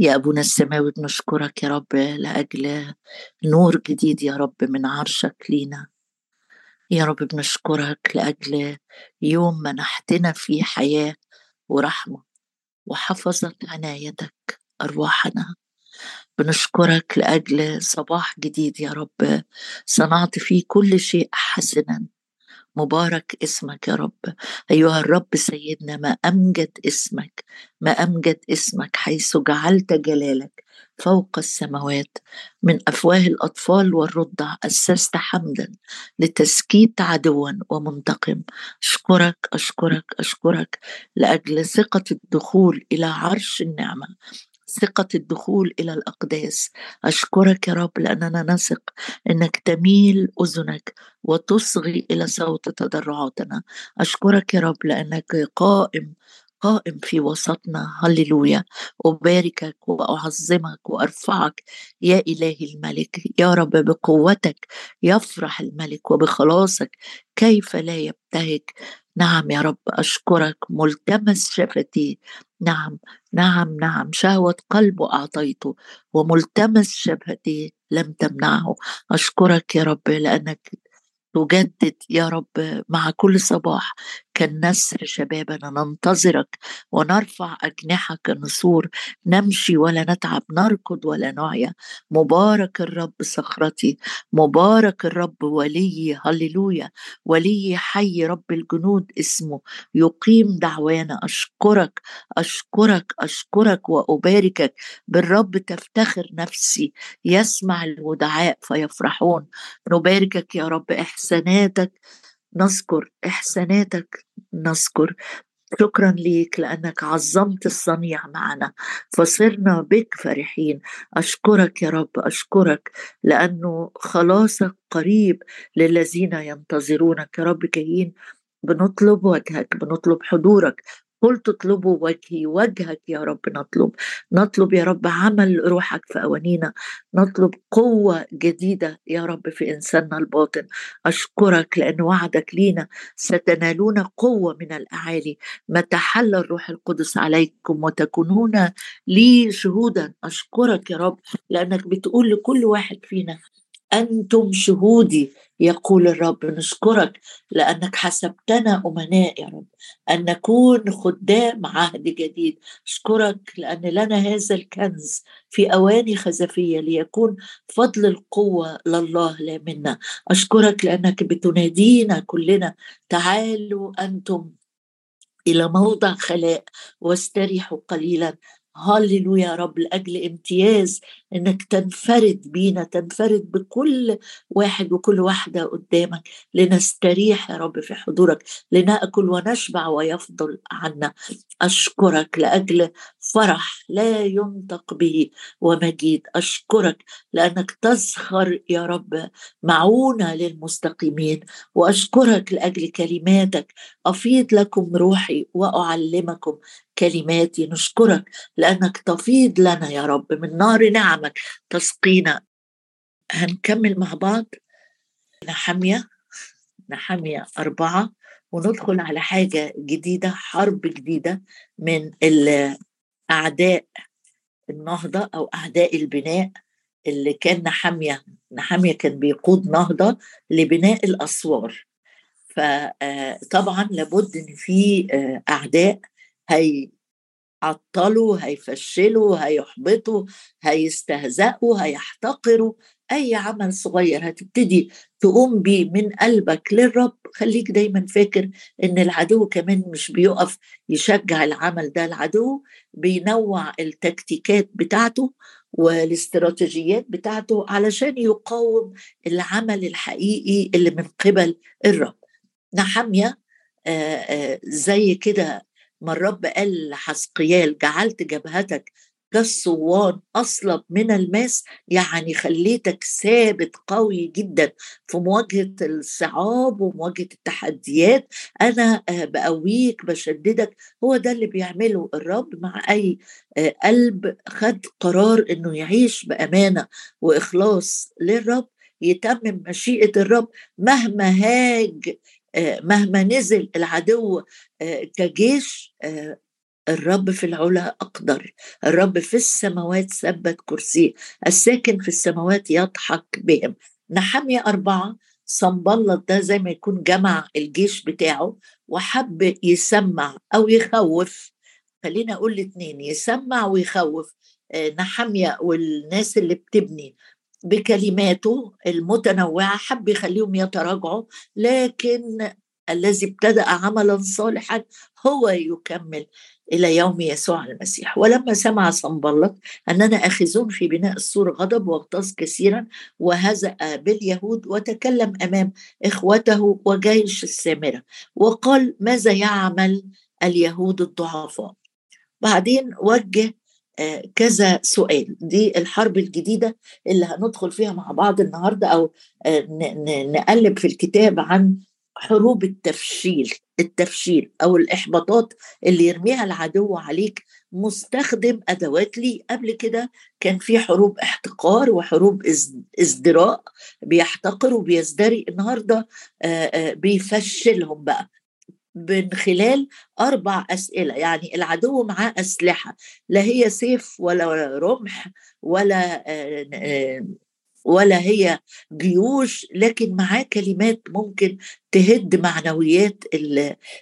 يا أبونا السماوي بنشكرك يا رب لأجل نور جديد يا رب من عرشك لينا. يا رب بنشكرك لأجل يوم منحتنا فيه حياة ورحمة وحفظت عنايتك أرواحنا. بنشكرك لأجل صباح جديد يا رب. صنعت فيه كل شيء حسنا. مبارك اسمك يا رب. أيها الرب سيدنا ما أمجد اسمك ما أمجد اسمك حيث جعلت جلالك فوق السماوات. من أفواه الأطفال والرضع أسست حمدا لتسكيت عدوا ومنتقم. أشكرك أشكرك أشكرك لأجل ثقة الدخول إلى عرش النعمة. ثقة الدخول إلى الأقداس. أشكرك يا رب لأننا نثق أنك تميل أذنك وتصغي إلى صوت تضرعاتنا. أشكرك يا رب لأنك قائم قائم في وسطنا. هللويا. أباركك وأعظمك وأرفعك. يا إلهي الملك يا رب بقوتك يفرح الملك وبخلاصك كيف لا يبتهج. نعم يا رب أشكرك ملتمس شفتي. نعم نعم نعم. شهوة قلبه أعطيته وملتمس شفتي لم تمنعه. أشكرك يا رب لأنك تجدد يا رب مع كل صباح كالنسر شبابنا ننتظرك ونرفع أجنحة كالنسور نمشي ولا نتعب نركض ولا نعيا. مبارك الرب صخرتي مبارك الرب ولي هللويا. ولي حي رب الجنود اسمه يقيم دعوانا. أشكرك أشكرك أشكرك وأباركك. بالرب تفتخر نفسي يسمع الودعاء فيفرحون. نباركك يا رب إحساناتك نذكر إحساناتك نذكر. شكرا ليك لأنك عظمت الصنيع معنا. فصرنا بك فرحين. أشكرك يا رب أشكرك لأنه خلاصك قريب للذين ينتظرونك. يا رب جايين بنطلب وجهك بنطلب حضورك. قلت اطلبوا وجهي وجهك يا رب نطلب. نطلب يا رب عمل روحك في أوانينا. نطلب قوة جديدة يا رب في إنساننا الباطن. أشكرك لأن وعدك لينا. ستنالون قوة من الأعالي. ما تحل الروح القدس عليكم وتكونون لي شهودا. أشكرك يا رب لأنك بتقول لكل واحد فينا أنتم شهودي يقول الرب نشكرك لأنك حسبتنا أمناء يا رب أن نكون خدام عهد جديد. أشكرك لأن لنا هذا الكنز في أواني خزفية ليكون فضل القوة لله لا منا. أشكرك لأنك بتنادينا كلنا تعالوا أنتم إلى موضع خلاء واستريحوا قليلا. هللويا يا رب لأجل امتياز إنك تنفرد بينا تنفرد بكل واحد وكل واحدة قدامك لنستريح يا رب في حضورك لنأكل ونشبع ويفضل عنا. أشكرك لأجل فرح لا ينطق به ومجيد. أشكرك لأنك تزخر يا رب معونة للمستقيمين. وأشكرك لأجل كلماتك. أفيض لكم روحي وأعلمكم كلماتي نشكرك لأنك تفيض لنا يا رب من نار نعمك تسقينا. هنكمل مع بعض. نحمية نحمية أربعة وندخل على حاجة جديدة حرب جديدة من أعداء النهضة أو أعداء البناء اللي كان نحمية نحمية كان بيقود نهضة لبناء الأسوار. فطبعا لابد إن في أعداء هيعطلوا هيفشلوا هيحبطوا هيستهزئوا هيحتقروا. أي عمل صغير هتبتدي تقوم بيه من قلبك للرب. خليك دايما فاكر إن العدو كمان مش بيقف يشجع العمل ده. العدو بينوع التكتيكات بتاعته والاستراتيجيات بتاعته علشان يقاوم العمل الحقيقي اللي من قبل الرب. نحمية زي كده ما الرب قال لحسقيال جعلت جبهتك كالصوان أصلب من الماس يعني خليتك ثابت قوي جدا في مواجهة الصعاب ومواجهة التحديات. أنا آه، بقويك بشددك. هو ده اللي بيعمله الرب مع أي آه، قلب خد قرار إنه يعيش بأمانة وإخلاص للرب يتمم مشيئة الرب مهما هاج مهما نزل العدو كجيش الرب في العلا أقدر. الرب في السماوات ثبت كرسيه الساكن في السماوات يضحك بهم. نحمية أربعة صنبلط ده زي ما يكون جمع الجيش بتاعه وحب يسمع أو يخوف. خلينا أقول الاثنين يسمع ويخوف. آه، نحمية والناس اللي بتبني. بكلماته المتنوعة حب يخليهم يتراجعوا لكن الذي ابتدأ عملا صالحا هو يكمل إلى يوم يسوع المسيح. ولما سمع صنبلط أننا آخذون في بناء السور غضب واغتاظ كثيرا وهزأ باليهود وتكلم أمام إخوته وجيش السامرة وقال ماذا يعمل اليهود الضعفاء؟ بعدين وجه كذا سؤال. دي الحرب الجديدة اللي هندخل فيها مع بعض النهاردة أو آه، نقلب في الكتاب عن حروب التفشيل التفشيل أو الإحباطات اللي يرميها العدو عليك مستخدم أدوات لي قبل كده كان في حروب احتقار وحروب إزدراء بيحتقر وبيزدري. النهارده بيفشلهم بقى. من خلال أربع أسئلة يعني العدو معاه أسلحة لا هي سيف ولا رمح ولا ولا هي جيوش لكن معاه كلمات ممكن تهد معنويات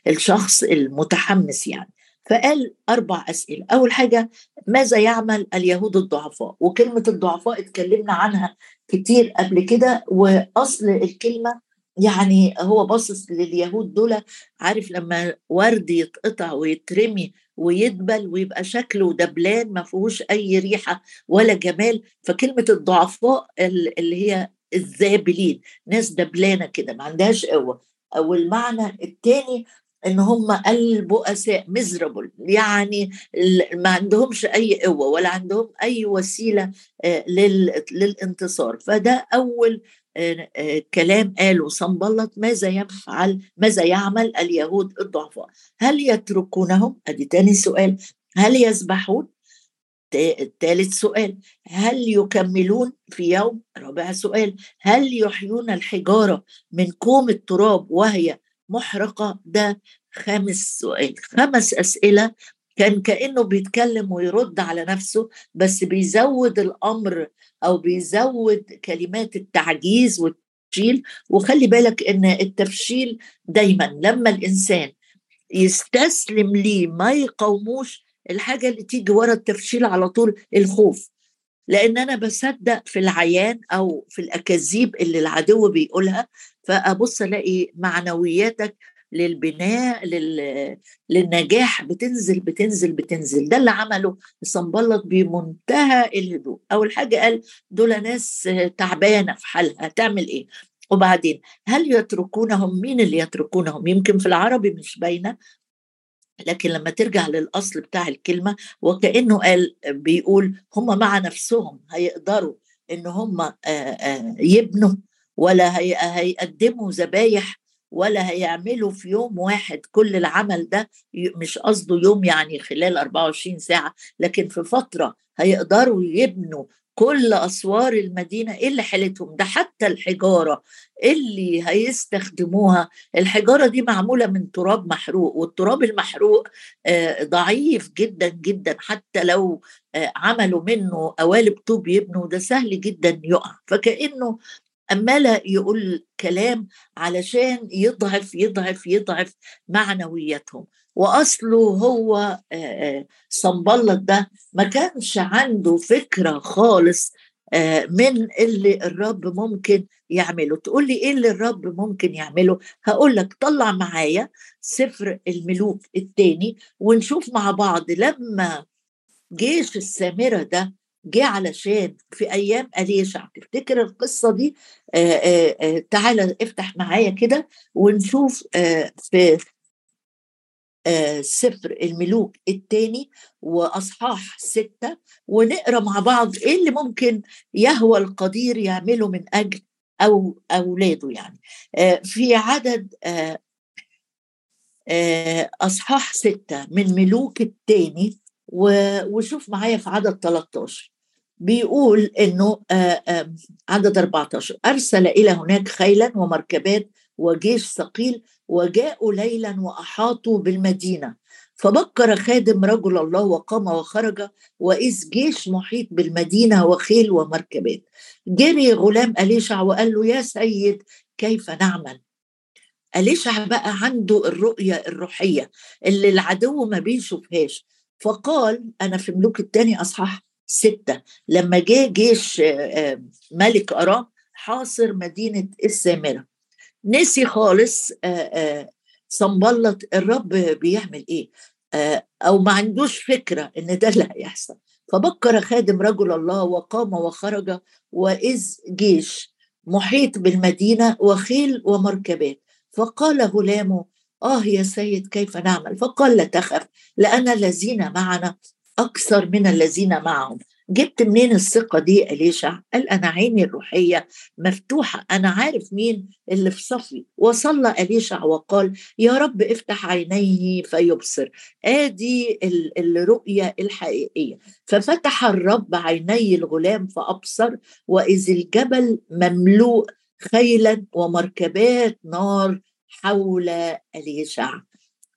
الشخص المتحمس يعني. فقال أربع أسئلة. أول حاجة ماذا يعمل اليهود الضعفاء؟ وكلمة الضعفاء اتكلمنا عنها كتير قبل كده وأصل الكلمة يعني هو باصص لليهود دول عارف لما ورد يتقطع ويترمي ويدبل ويبقى شكله دبلان ما فيهوش أي ريحة ولا جمال فكلمة الضعفاء اللي هي الذابلين ناس دبلانة كده ما عندهاش قوة. أو المعنى الثاني إن هم البؤساء مزربل يعني ما عندهمش أي قوة ولا عندهم أي وسيلة آه، للانتصار. فده أول كلام قاله صنبلط ماذا يفعل ماذا يعمل اليهود الضعفاء؟ هل يتركونهم؟ أدي تاني سؤال. هل يسبحون؟ ثالث سؤال. هل يكملون في يوم؟ رابع سؤال. هل يحيون الحجارة من كوم التراب وهي محرقة؟ ده خامس سؤال. خمس أسئلة كان كأنه بيتكلم ويرد على نفسه بس بيزود الأمر أو بيزود كلمات التعجيز والتفشيل. وخلي بالك إن التفشيل دايما لما الإنسان يستسلم ليه ما يقاوموش الحاجة اللي تيجي ورا التفشيل على طول الخوف. لأن أنا بصدق في العيان أو في الأكاذيب اللي العدو بيقولها فأبص ألاقي معنوياتك للبناء لل... للنجاح بتنزل بتنزل بتنزل. ده اللي عمله صنبلط بمنتهى الهدوء. أول حاجة قال دول ناس تعبانة في حالها تعمل إيه؟ وبعدين هل يتركونهم؟ مين اللي يتركونهم؟ يمكن في العربي مش باينة لكن لما ترجع للأصل بتاع الكلمة وكأنه قال بيقول هم مع نفسهم هيقدروا إن هم يبنوا ولا هيقدموا ذبايح ولا هيعملوا في يوم واحد كل العمل ده مش قصده يوم يعني خلال 24 ساعة لكن في فترة هيقدروا يبنوا كل أسوار المدينة إيه اللي حالتهم ده حتى الحجارة اللي هيستخدموها؟ الحجارة دي معمولة من تراب محروق والتراب المحروق آه، ضعيف جدا جدا حتى لو آه، عملوا منه قوالب طوب يبنوا ده سهل جدا يقع. فكأنه أمالة يقول كلام علشان يضعف يضعف يضعف معنوياتهم. وأصله هو صنبلط ده ما كانش عنده فكرة خالص من اللي الرب ممكن يعمله. تقول لي إيه اللي الرب ممكن يعمله؟ هقول لك طلع معايا سفر الملوك الثاني ونشوف مع بعض لما جيش السامرة ده جه علشان في أيام اليشع تفتكر القصة دي؟ تعالى افتح معايا كده ونشوف في سفر الملوك الثاني وأصحاح ستة ونقرأ مع بعض إيه اللي ممكن يهوى القدير يعمله من أجل أو أولاده يعني. في عدد أصحاح ستة من ملوك الثاني وشوف معايا في عدد 13 بيقول إنه عدد 14 أرسل إلى هناك خيلا ومركبات وجيش ثقيل وجاءوا ليلا وأحاطوا بالمدينة. فبكر خادم رجل الله وقام وخرج وإذ جيش محيط بالمدينة وخيل ومركبات. جري غلام أليشع وقال له يا سيد كيف نعمل؟ أليشع بقى عنده الرؤية الروحية اللي العدو ما بيشوفهاش. فقال أنا في ملوك الثاني أصحاح ستة. لما جه جيش ملك أرام حاصر مدينة السامرة. نسي خالص صنبلط الرب بيعمل إيه؟ أو ما عندوش فكرة إن ده اللي هيحصل. فبكر خادم رجل الله وقام وخرج وإذ جيش محيط بالمدينة وخيل ومركبات. فقال غلامه آه يا سيد كيف نعمل؟ فقال لا تخف لأن الذين معنا أكثر من الذين معهم. جبت منين الثقة دي أليشع؟ قال أنا عيني الروحية مفتوحة أنا عارف مين اللي في صفي. وصلى أليشع وقال يا رب افتح عينيه فيبصر. آدي الرؤية الحقيقية. ففتح الرب عيني الغلام فأبصر وإذ الجبل مملوء خيلا ومركبات نار حول أليشع.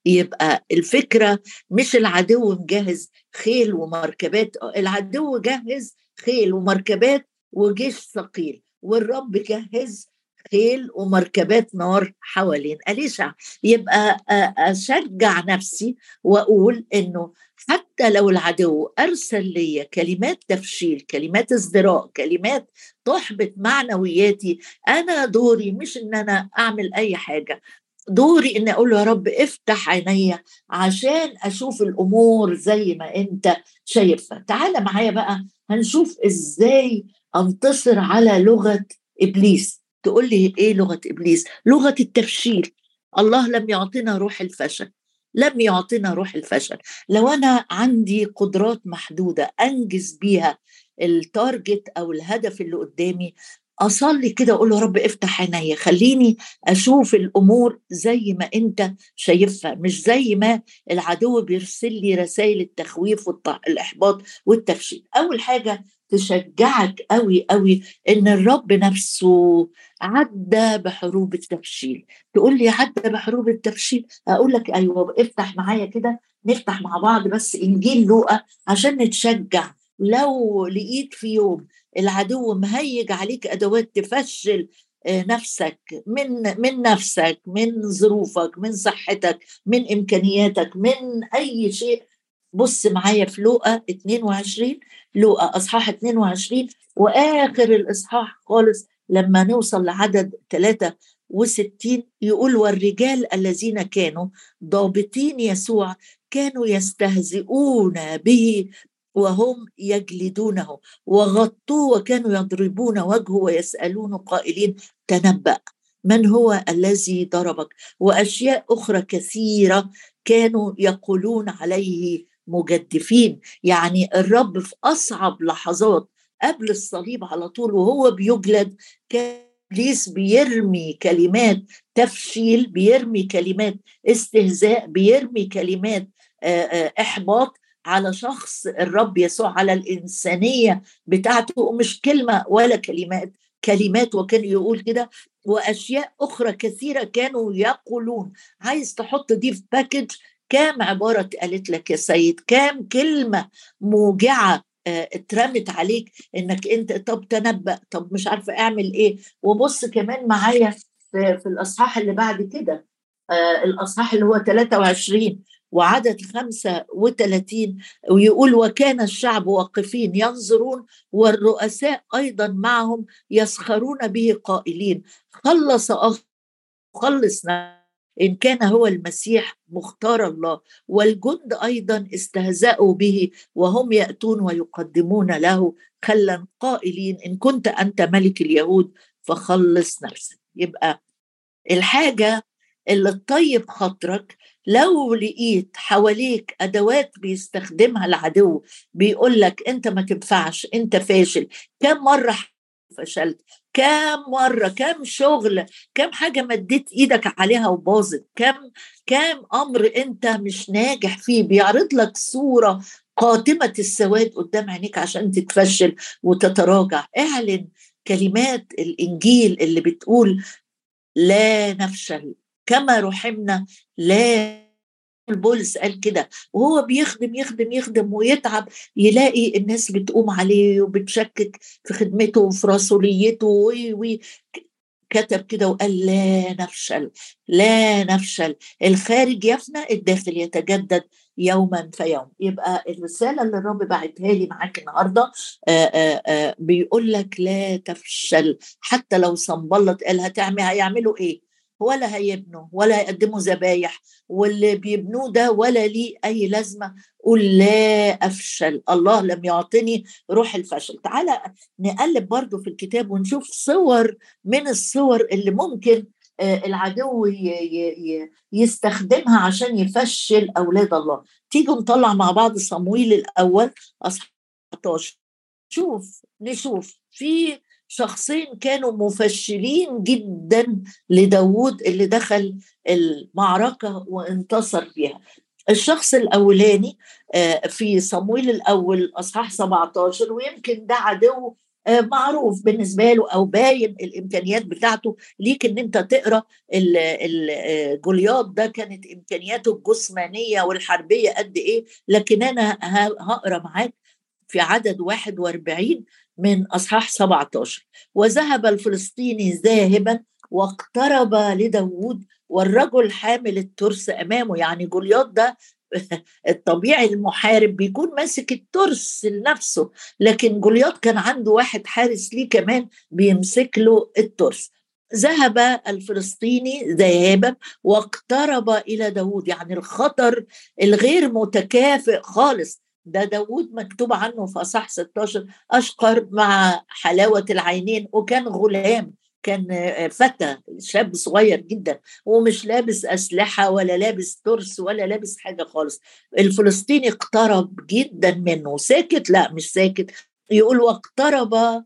يبقى الفكرة مش العدو مجهز خيل ومركبات العدو جهز خيل ومركبات وجيش ثقيل والرب جهز خيل ومركبات نار حوالين. أليشع يبقى أشجع نفسي وأقول إنه حتى لو العدو أرسل لي كلمات تفشيل كلمات ازدراء كلمات تحبط معنوياتي أنا دوري مش إن أنا أعمل أي حاجة. دوري إني أقول له يا رب افتح عينيا عشان أشوف الأمور زي ما أنت شايفها. تعال معايا بقى هنشوف إزاي أنتصر على لغة إبليس. تقول لي إيه لغة إبليس؟ لغة التفشيل الله لم يعطينا روح الفشل. لم يعطينا روح الفشل. لو أنا عندي قدرات محدودة أنجز بيها التارجت أو الهدف اللي قدامي أصلي كده أقول له رب افتح عينيا خليني أشوف الأمور زي ما أنت شايفها مش زي ما العدو بيرسل لي رسائل التخويف والاحباط والتفشيل أول حاجة تشجعك قوي قوي إن الرب نفسه عدى بحروب التفشيل. تقول لي عدى بحروب التفشيل؟ أقول لك أيوه افتح معايا كده نفتح مع بعض بس إنجيل لوقا عشان نتشجع. لو لقيت في يوم العدو مهيج عليك أدوات تفشل آه، نفسك من من نفسك من ظروفك من صحتك من إمكانياتك من أي شيء. بص معايا في لوقا 22 لوقا إصحاح 22 وآخر الإصحاح خالص لما نوصل لعدد 63 يقول والرجال الذين كانوا ضابطين يسوع كانوا يستهزئون به وهم يجلدونه وغطوه وكانوا يضربون وجهه ويسألون قائلين تنبأ من هو الذي ضربك؟ وأشياء أخرى كثيرة كانوا يقولون عليه مجدفين. يعني الرب في أصعب لحظات قبل الصليب على طول وهو بيجلد كان إبليس بيرمي كلمات تفشيل بيرمي كلمات استهزاء بيرمي كلمات إحباط. على شخص الرب يسوع على الإنسانية بتاعته. مش كلمة ولا كلمات كلمات وكان يقول كده. وأشياء أخرى كثيرة كانوا يقولون. عايز تحط دي في باكج كام عبارة اتقالت لك يا سيد؟ كام كلمة موجعة آه، اترمت عليك إنك أنت طب تنبأ طب مش عارفة أعمل إيه؟ وبص كمان معايا في, في الأصحاح اللي بعد كده آه الأصحاح اللي هو 23 وعدد 35 ويقول وكان الشعب واقفين ينظرون والرؤساء أيضا معهم يسخرون به قائلين خلص اخ خلصنا. إن كان هو المسيح مختار الله والجند أيضا استهزأوا به وهم يأتون ويقدمون له خلا قائلين إن كنت أنت ملك اليهود فخلص نفسك. يبقى الحاجة اللي تطيب خاطرك لو لقيت حواليك أدوات بيستخدمها العدو بيقول لك أنت ما تنفعش أنت فاشل كم مرة فشلت كم مرة كم شغل كم حاجة مديت إيدك عليها وباظت كم كم أمر أنت مش ناجح فيه بيعرض لك صورة قاتمة السواد قدام عينيك عشان تتفشل وتتراجع. اعلن كلمات الإنجيل اللي بتقول لا نفشل. كما رحمنا لا بولس قال كده وهو بيخدم يخدم يخدم ويتعب يلاقي الناس بتقوم عليه وبتشكك في خدمته وفي رسوليته و كتب كده وقال لا نفشل لا نفشل. الخارج يفنى الداخل يتجدد يوما فيوم يبقى الرسالة اللي الرب بعتها لي معاك النهارده آآ آآ بيقول لك لا تفشل حتى لو صنبلط قال هتعمل هيعملوا إيه؟ ولا هيبنوا ولا هيقدموا ذبايح واللي بيبنوه ده ولا ليه أي لازمة. قول لا أفشل الله لم يعطني روح الفشل. تعالى نقلب برضو في الكتاب ونشوف صور من الصور اللي ممكن آه، العدو يستخدمها عشان يفشل أولاد الله. تيجوا نطلع مع بعض صمويل الأول اصحاح 11 شوف نشوف في شخصين كانوا مفشلين جدا لداود اللي دخل المعركة وانتصر فيها. الشخص الأولاني آه، في صمويل الأول أصحاح 17 ويمكن ده عدو آه، معروف بالنسبة له أو باين الإمكانيات بتاعته. ليك إن أنت تقرأ آه، ده كانت إمكانياته الجسمانية والحربية قد إيه. لكن أنا هقرأ معاك في عدد 41 من أصحاح 17 وذهب الفلسطيني ذاهبا واقترب لداود والرجل حامل الترس أمامه. يعني جولياط ده الطبيعي المحارب بيكون ماسك الترس لنفسه لكن جولياط كان عنده واحد حارس ليه كمان بيمسك له الترس. ذهب الفلسطيني ذهابا واقترب إلى داود يعني الخطر الغير متكافئ خالص. ده داود مكتوب عنه في أصح 16 أشقر مع حلاوة العينين وكان غلام كان فتى شاب صغير جدا ومش لابس أسلحة ولا لابس ترس ولا لابس حاجة خالص. الفلسطيني اقترب جدا منه ساكت؟ لا مش ساكت. يقول واقترب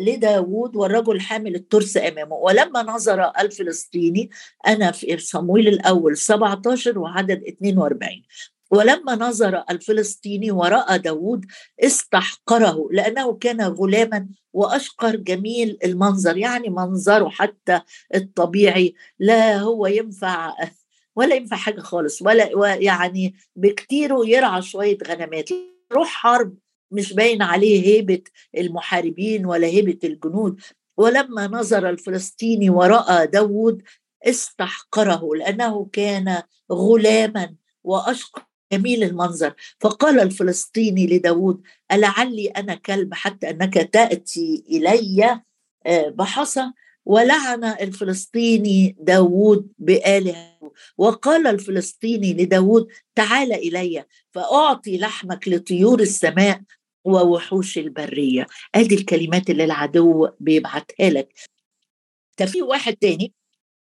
لداود والرجل حامل الترس أمامه. ولما نظر الفلسطيني أنا في صمويل الأول 17 وعدد 42 ولما نظر الفلسطيني ورأى داود استحقره لأنه كان غلاما وأشقر جميل المنظر يعني منظره حتى الطبيعي لا هو ينفع ولا ينفع حاجة خالص ولا يعني بكتيره يرعى شوية غنمات. روح حرب مش باين عليه هيبة المحاربين ولا هيبة الجنود. ولما نظر الفلسطيني ورأى داود استحقره لأنه كان غلاما وأشقر جميل المنظر. فقال الفلسطيني لداود ألعلي أنا كلب حتى أنك تأتي إلي؟ آه، بحصى ولعن الفلسطيني داود بآله. وقال الفلسطيني لداود تعال إلي فأعطي لحمك لطيور السماء ووحوش البرية. ادي الكلمات اللي العدو بيبعتها لك. في واحد تاني.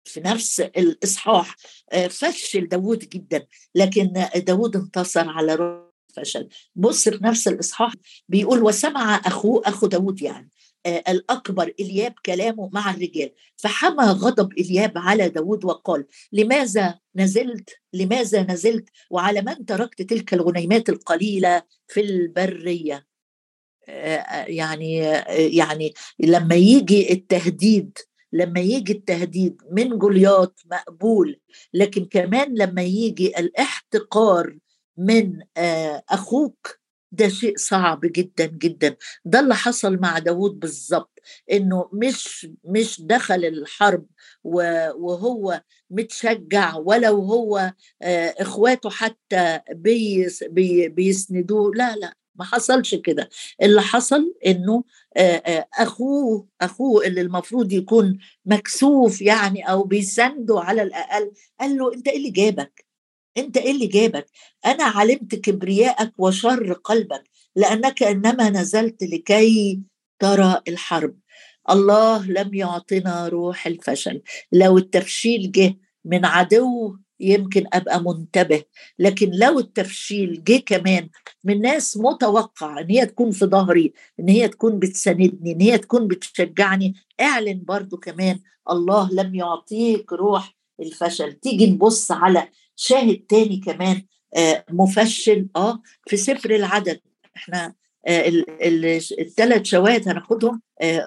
في نفس الإصحاح آه، فشل داود جدا لكن داود انتصر على فشل بص في نفس الإصحاح بيقول وسمع أخوه أخو داود يعني آه، الأكبر إلياب كلامه مع الرجال فحمى غضب إلياب على داود وقال لماذا نزلت لماذا نزلت وعلى من تركت تلك الغنيمات القليلة في البرية؟ آه، يعني يعني لما يجي التهديد لما يجي التهديد من جولياط مقبول لكن كمان لما يجي الاحتقار من آه، أخوك ده شيء صعب جدا جدا. ده اللي حصل مع داود بالظبط إنه مش مش دخل الحرب وهو متشجع ولو هو آه، إخواته حتى بيسندوه لا لا. ما حصلش كده. اللي حصل إنه أخوه أخوه اللي المفروض يكون مكسوف يعني أو بيسنده على الأقل قال له أنت إيه اللي جابك؟ أنت إيه اللي جابك؟ أنا علمت كبريائك وشر قلبك لأنك إنما نزلت لكي ترى الحرب. الله لم يعطنا روح الفشل. لو التفشيل جه من عدو يمكن أبقى منتبه. لكن لو التفشيل جه كمان من ناس متوقع إن هي تكون في ظهري إن هي تكون بتساندني إن هي تكون بتشجعني اعلن برضو كمان الله لم يعطيك روح الفشل. تيجي نبص على شاهد تاني كمان آه مفشل آه في سفر العدد. إحنا الثلاث شواهد هناخدهم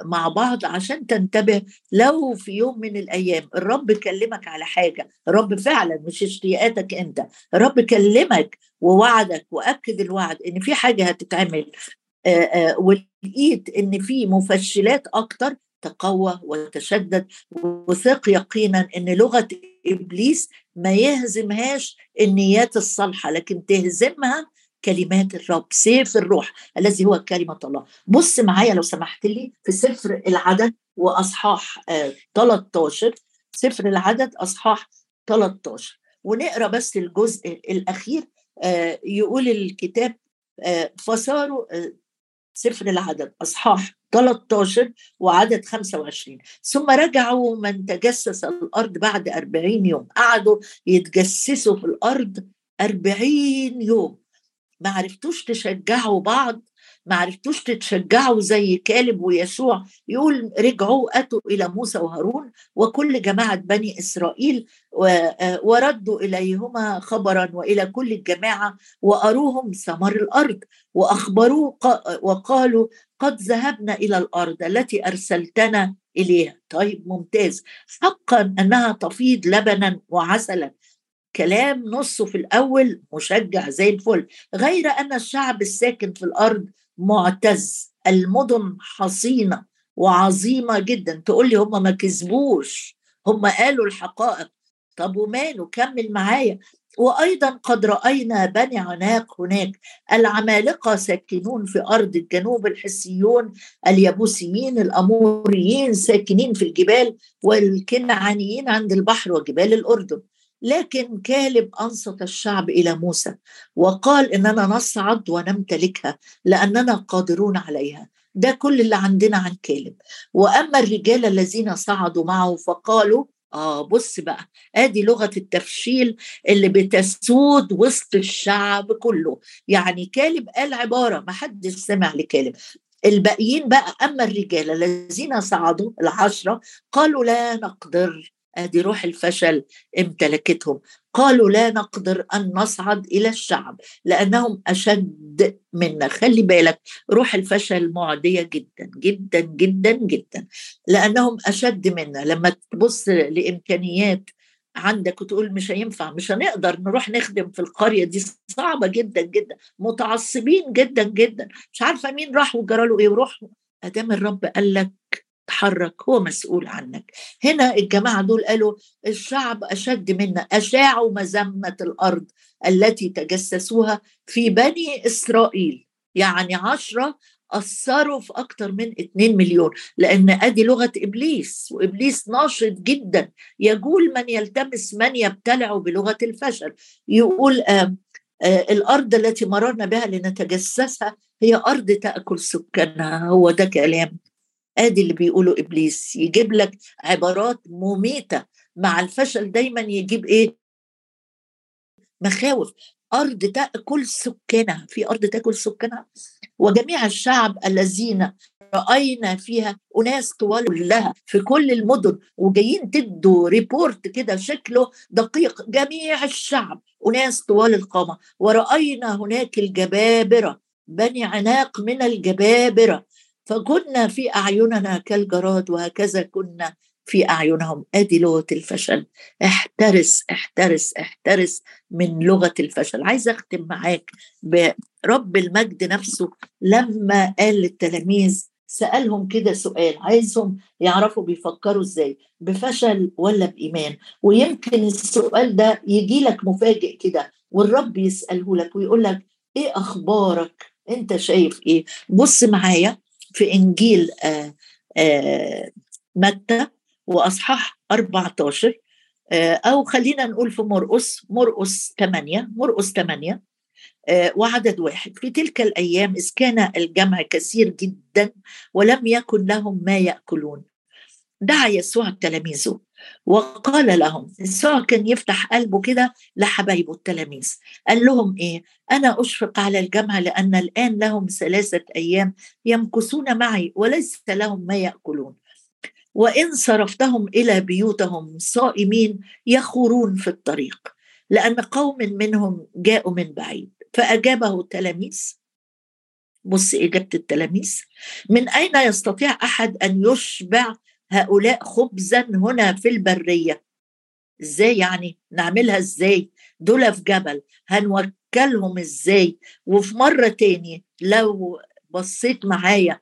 مع بعض عشان تنتبه لو في يوم من الأيام الرب كلمك على حاجة الرب فعلا مش اشتياقاتك أنت الرب كلمك ووعدك وأكد الوعد إن في حاجة هتتعمل ولقيت إن في مفشلات أكتر تقوى وتشدد وثق يقينا إن لغة إبليس ما يهزمهاش النيات الصالحة لكن تهزمها كلمات الرب سيف الروح الذي هو كلمة الله. بص معايا لو سمحت لي في سفر العدد وأصحاح 13 آه، سفر العدد أصحاح 13 ونقرأ بس الجزء الأخير آه، يقول الكتاب آه، فصاروا سفر العدد أصحاح 13 وعدد 25 ثم رجعوا من تجسس الأرض بعد 40 يوم. قعدوا يتجسسوا في الأرض 40 يوم. ما عرفتوش تشجعوا بعض ما عرفتوش تتشجعوا زي كالب ويسوع يقول رجعوا أتوا إلى موسى وهارون وكل جماعة بني إسرائيل وردوا إليهما خبرا وإلى كل الجماعة وأروهم ثمر الأرض وأخبروه وقالوا قد ذهبنا إلى الأرض التي أرسلتنا إليها. طيب ممتاز. حقا أنها تفيض لبنا وعسلا. كلام نصه في الأول مشجع زي الفل. غير أن الشعب الساكن في الأرض معتز. المدن حصينة وعظيمة جدا. تقول لي هم ما كذبوش. هم قالوا الحقائق. طب وماله كمل معايا. وأيضا قد رأينا بني عناق هناك. العمالقة ساكنون في أرض الجنوب الحسيون. اليبوسيين الأموريين ساكنين في الجبال. والكنعانيين عند البحر وجبال الأردن. لكن كالب أنصت الشعب إلى موسى وقال إننا نصعد ونمتلكها لأننا قادرون عليها. ده كل اللي عندنا عن كالب. وأما الرجال الذين صعدوا معه فقالوا آه بص بقى آدي لغة التفشيل اللي بتسود وسط الشعب كله. يعني كالب قال عبارة ما حدش سمع لكالب. الباقيين بقى أما الرجال الذين صعدوا العشرة قالوا لا نقدر. ادي روح الفشل امتلكتهم. قالوا لا نقدر أن نصعد إلى الشعب لأنهم أشد منا. خلي بالك روح الفشل معدية جدا جدا جدا جدا. لأنهم أشد منا. لما تبص لإمكانيات عندك وتقول مش هينفع مش هنقدر نروح نخدم في القرية دي. صعبة جدا جدا. متعصبين جدا جدا. مش عارفة مين راح وجرى له إيه وروح. أدام الرب قال لك تحرك هو مسؤول عنك. هنا الجماعة دول قالوا الشعب أشد منا أشاعوا مذمة الأرض التي تجسسوها في بني إسرائيل. يعني عشرة أثروا في أكثر من 2 مليون لأن أدي لغة إبليس وإبليس ناشط جدا. يقول من يلتمس من يبتلع بلغة الفشل. يقول آه آه الأرض التي مررنا بها لنتجسسها هي أرض تأكل سكانها هو ده كلام. آدي اللي بيقوله إبليس يجيب لك عبارات مميتة مع الفشل دايما يجيب إيه؟ مخاوف. أرض تأكل سكانها. في أرض تأكل سكانها؟ وجميع الشعب الذين رأينا فيها أناس طوال لها في كل المدن وجايين تدوا ريبورت كده شكله دقيق. جميع الشعب أناس طوال القامة. ورأينا هناك الجبابرة. بني عناق من الجبابرة. فكنا في أعيننا كالجراد وهكذا كنا في أعينهم. أدي لغة الفشل. احترس احترس احترس من لغة الفشل. عايز أختم معاك برب المجد نفسه. لما قال للتلاميذ سألهم كده سؤال. عايزهم يعرفوا بيفكروا إزاي بفشل ولا بإيمان؟ ويمكن السؤال ده يجي لك مفاجئ كده والرب يسأله لك ويقول لك إيه أخبارك؟ أنت شايف إيه؟ بص معايا. في إنجيل آه، آه، متى وأصحاح 14 آه، أو خلينا نقول في مرقس مرقس 8 مرقس 8 وعدد واحد. في تلك الأيام إذ كان الجمع كثير جدا ولم يكن لهم ما يأكلون. دعا يسوع تلاميذه وقال لهم يسوع كان يفتح قلبه كده لحبايبه التلاميذ. قال لهم إيه؟ أنا أشفق على الجمع لأن الآن لهم ثلاثة أيام يمكثون معي وليس لهم ما يأكلون. وإن صرفتهم إلى بيوتهم صائمين يخورون في الطريق. لأن قوم منهم جاءوا من بعيد. فأجابه التلاميذ بص إجابة التلاميذ من أين يستطيع أحد أن يشبع هؤلاء خبزا هنا في البرية. إزاي يعني؟ نعملها إزاي؟ دول في جبل هنوكلهم إزاي؟ وفي مرة تاني لو بصيت معايا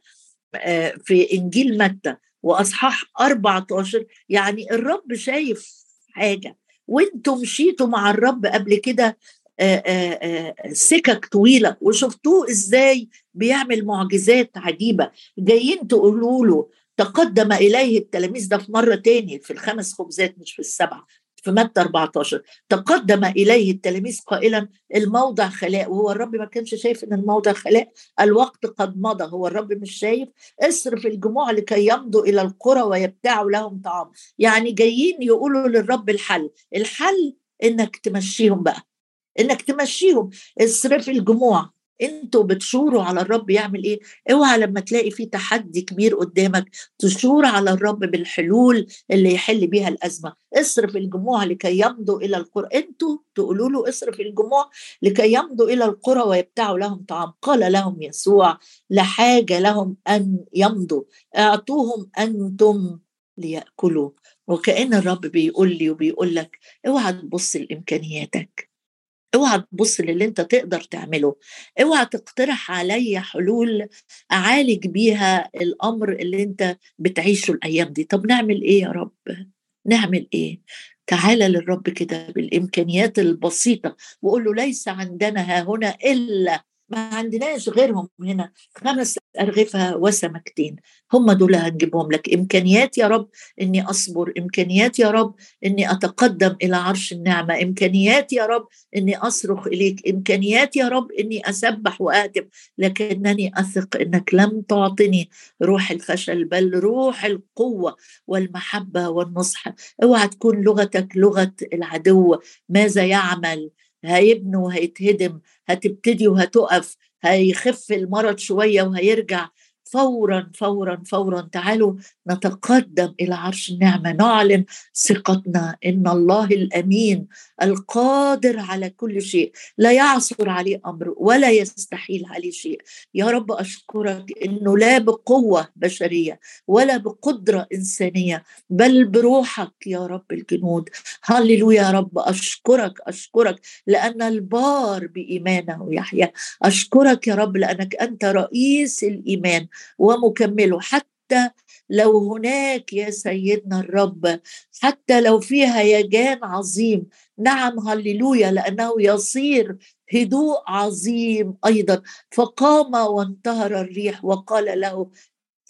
آه، في إنجيل متى وأصحاح 14 يعني الرب شايف حاجة. وأنتم مشيتوا مع الرب قبل كده سكك طويلة وشفتوه إزاي بيعمل معجزات عجيبة. جايين تقولوا له تقدم إليه التلاميذ ده في مرة تاني في الخمس خبزات مش في السبعة في متى 14 تقدم إليه التلاميذ قائلا الموضع خلاء وهو الرب ما كانش شايف إن الموضع خلاء. الوقت قد مضى هو الرب مش شايف. اصرف الجموع لكي يمضوا إلى القرى ويبتاعوا لهم طعام. يعني جايين يقولوا للرب الحل. الحل إنك تمشيهم بقى. إنك تمشيهم. اصرف الجموع. أنتوا بتشوروا على الرب يعمل إيه؟ اوعى لما تلاقي في تحدي كبير قدامك تشور على الرب بالحلول اللي يحل بيها الأزمة. اصرف الجموع لكي يمضوا إلى القرى. أنتوا تقولوا له اصرف الجموع لكي يمضوا إلى القرى ويبتاعوا لهم طعام. قال لهم يسوع لحاجة لهم أن يمضوا. أعطوهم أنتم ليأكلوا. وكأن الرب بيقول لي وبيقول لك اوعى تبص لإمكانياتك. اوعى تبص للي انت تقدر تعمله. اوعى تقترح عليا حلول اعالج بيها الامر اللي انت بتعيشه الأيام دي. طب نعمل إيه يا رب؟ نعمل إيه؟ تعالى للرب كده بالامكانيات البسيطة وقول له ليس عندنا ها هنا إلا ما عندناش غيرهم هنا. خمس أرغفة وسمكتين هم دول هنجيبهم لك. إمكانيات يا رب إني أصبر. إمكانيات يا رب إني أتقدم إلى عرش النعمة. إمكانيات يا رب إني أصرخ إليك. إمكانيات يا رب إني أسبح وآتم لكنني أثق إنك لم تعطني. روح الفشل بل روح القوة والمحبة والنصح. اوعى تكون لغتك لغة العدو. ماذا يعمل هيبني وهيتهدم هتبتدي وهتقف هيخف المرض شوية وهيرجع. فورا فورا فورا تعالوا نتقدم إلى عرش النعمة نعلن ثقتنا إن الله الأمين القادر على كل شيء. لا يعصر عليه أمر ولا يستحيل عليه شيء. يا رب أشكرك إنه لا بقوة بشرية ولا بقدرة إنسانية بل بروحك يا رب الجنود. هللويا يا رب أشكرك أشكرك لأن البار بإيمانه يحيى أشكرك يا رب لأنك أنت رئيس الإيمان. ومكمله. حتى لو هناك يا سيدنا الرب حتى لو في هيجان عظيم. نعم هللويا لأنه يصير هدوء عظيم أيضا. فقام وانتهر الريح وقال له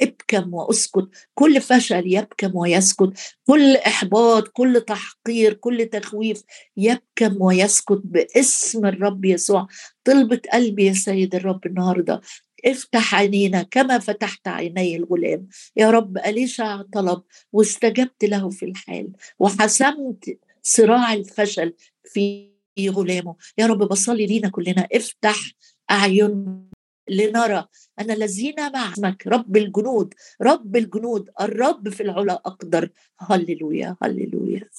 ابكم وأسكت. كل فشل يبكم ويسكت. كل إحباط كل تحقير كل تخويف يبكم ويسكت باسم الرب يسوع. طلبة قلبي يا سيد الرب النهارده. افتح عينينا كما فتحت عيني الغلام. يا رب أليشع طلب واستجبت له في الحال وحسمت صراع الفشل في غلامه. يا رب بصلي لينا كلنا. افتح أعين لنرى أن الذين مع اسمك رب الجنود رب الجنود الرب في العلا أقدر. هللويا هللويا.